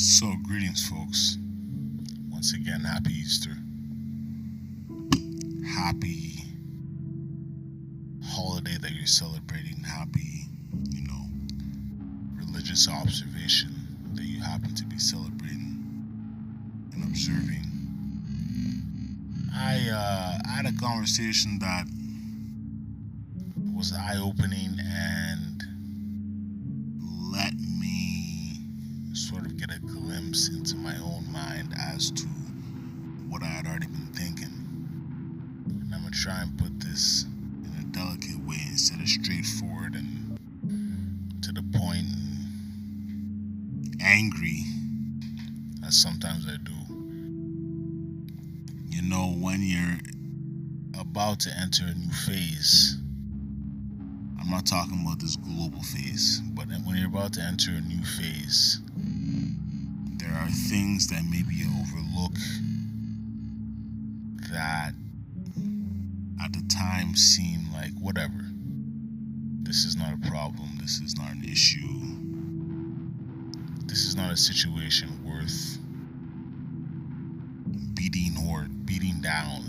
So, greetings, folks. Once again, happy Easter. Happy holiday that you're celebrating. Happy, you know, religious observation that you happen to be celebrating and observing. I, uh, had a conversation that was eye opening and try and put this in a delicate way instead of straightforward and to the point and angry as sometimes I do. You know, when you're about to enter a new phase, I'm not talking about this global phase, but when you're about to enter a new phase, there are things that maybe you overlook that at the time seem like whatever. This is not a problem. This is not an issue. This is not a situation worth beating or beating down.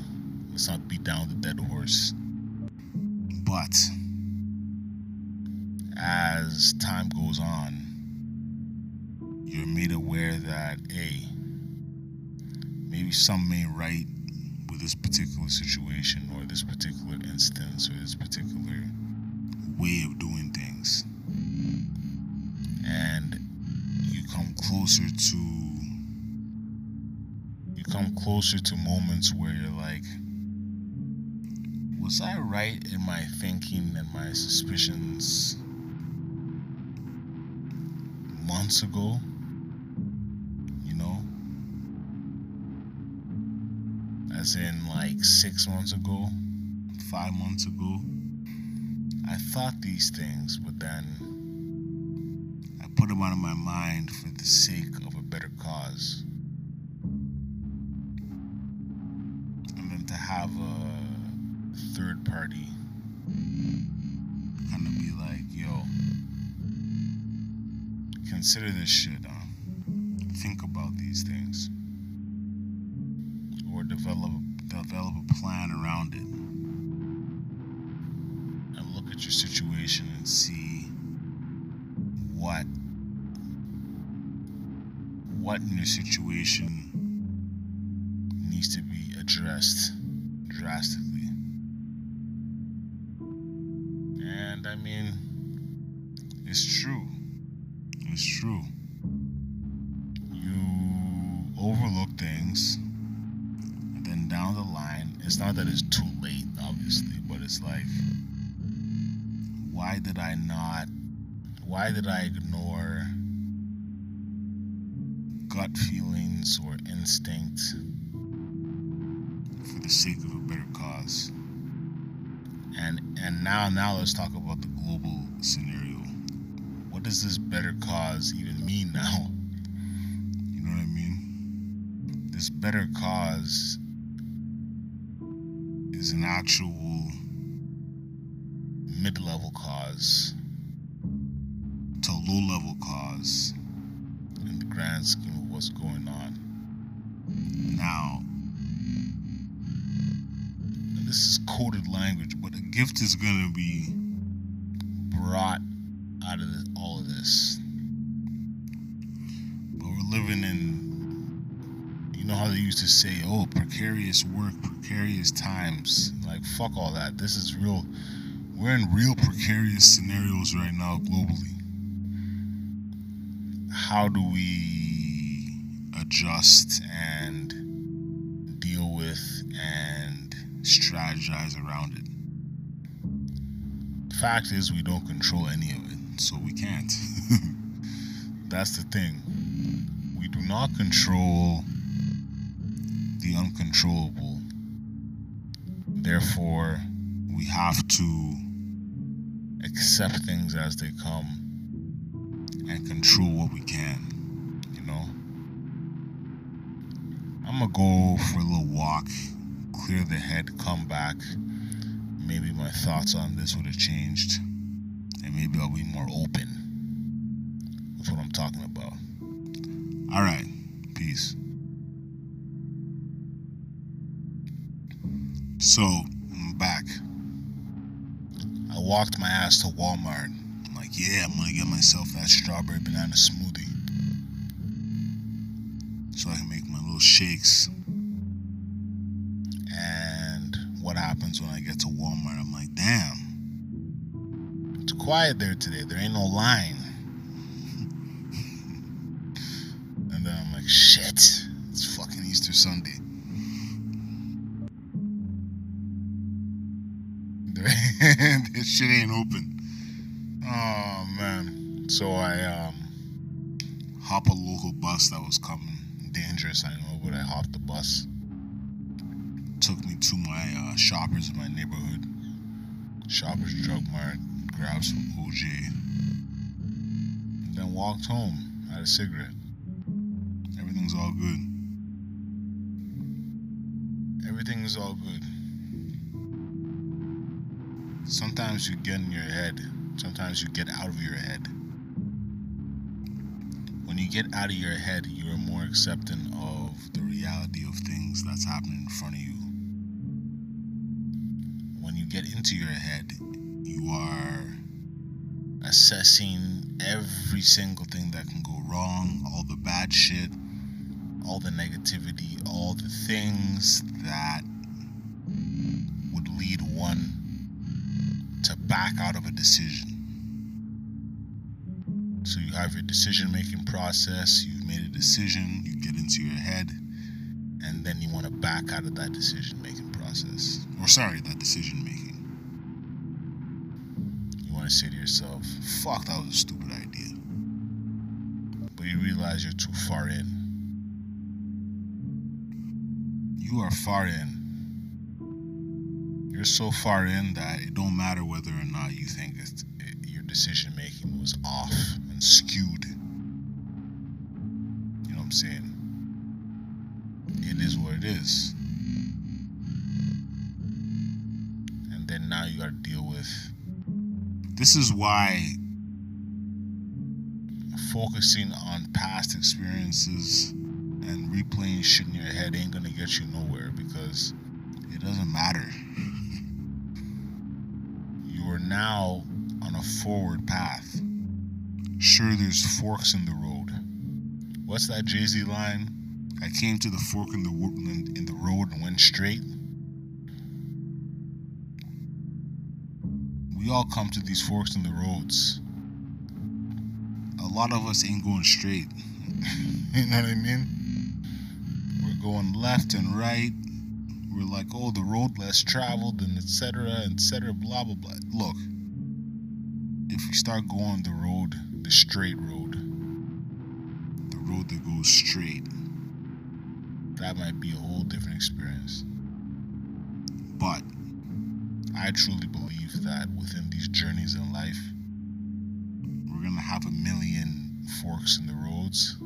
Let's not beat down the dead horse. But as time goes on, you're made aware that, a maybe some may right with this particular situation this particular instance or this particular way of doing things. And you come closer to you come closer to moments where you're like was I right in my thinking and my suspicions months ago? As in, like, six months ago, five months ago. I thought these things, but then I put them out of my mind for the sake of a better cause. And then to have a third party kind of be like, yo, consider this shit. Huh? Think about these things, or develop develop a plan around it, and look at your situation and see what what in your situation needs to be addressed drastically. And I mean, it's true. It's true. It's not that it's too late, obviously, but it's like, why did I not? Why did I ignore gut feelings or instinct for the sake of a better cause? And and now now let's talk about the global scenario what does this better cause even mean now? You know what I mean? This better cause is an actual mid level cause to low level cause in the grand scheme of what's going on. Now, this is coded language, but a gift is going to be they used to say, oh, precarious work, precarious times. Like, fuck all that. This is real. We're in real precarious scenarios right now globally. How do we adjust and deal with and strategize around it? Fact is, we don't control any of it so we can't. That's the thing. We do not control the uncontrollable. Therefore, we have to accept things as they come and control what we can, you know? I'm gonna go for a little walk, clear the head, come back. Maybe my thoughts on this would have changed and maybe I'll be more open with what I'm talking about. All right. Peace. So, I'm back. I walked my ass to Walmart. I'm like, yeah, I'm gonna get myself that strawberry banana smoothie. So I can make my little shakes. And what happens when I get to Walmart? I'm like, damn. It's quiet there today. There ain't no line. and then I'm like, shit. It's fucking Easter Sunday. this shit ain't open. Oh man. So I um hop a local bus that was coming. Dangerous, I know, but I hopped the bus. Took me to my uh, shoppers in my neighborhood. Shoppers Drug Mart. Grabbed some OJ. Then walked home. Had a cigarette. Everything's all good. Everything's all good sometimes you get in your head, sometimes you get out of your head. When you get out of your head, you're more accepting of the reality of things that's happening in front of you. When you get into your head, you are assessing every single thing that can go wrong, all the bad shit, all the negativity, all the things that would lead one to back out of a decision. So you have your decision making process, you've made a decision, you get into your head, and then you want to back out of that decision making process. Or, sorry, that decision making. You want to say to yourself, fuck, that was a stupid idea. But you realize you're too far in. You are far in you're so far in that it don't matter whether or not you think it, your decision making was off and skewed. You know what I'm saying? It is what it is. And then now you got to deal with. This is why focusing on past experiences and replaying shit in your head ain't gonna get you nowhere because it doesn't matter now on a forward path. Sure, there's forks in the road. What's that Jay Z line? I came to the fork in the in the road and went straight. We all come to these forks in the roads. A lot of us ain't going straight. you know what I mean? We're going left and right, we're like, oh, the road less traveled and etc. etc. blah blah blah. Look, if we start going the road, the straight road, the road that goes straight, that might be a whole different experience. But I truly believe that within these journeys in life, we're gonna have a million forks in the roads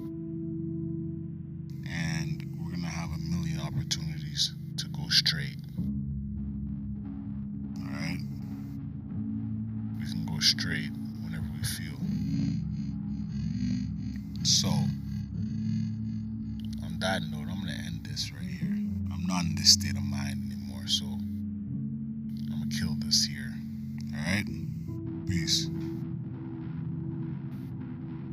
So, on that note, I'm going to end this right here. I'm not in this state of mind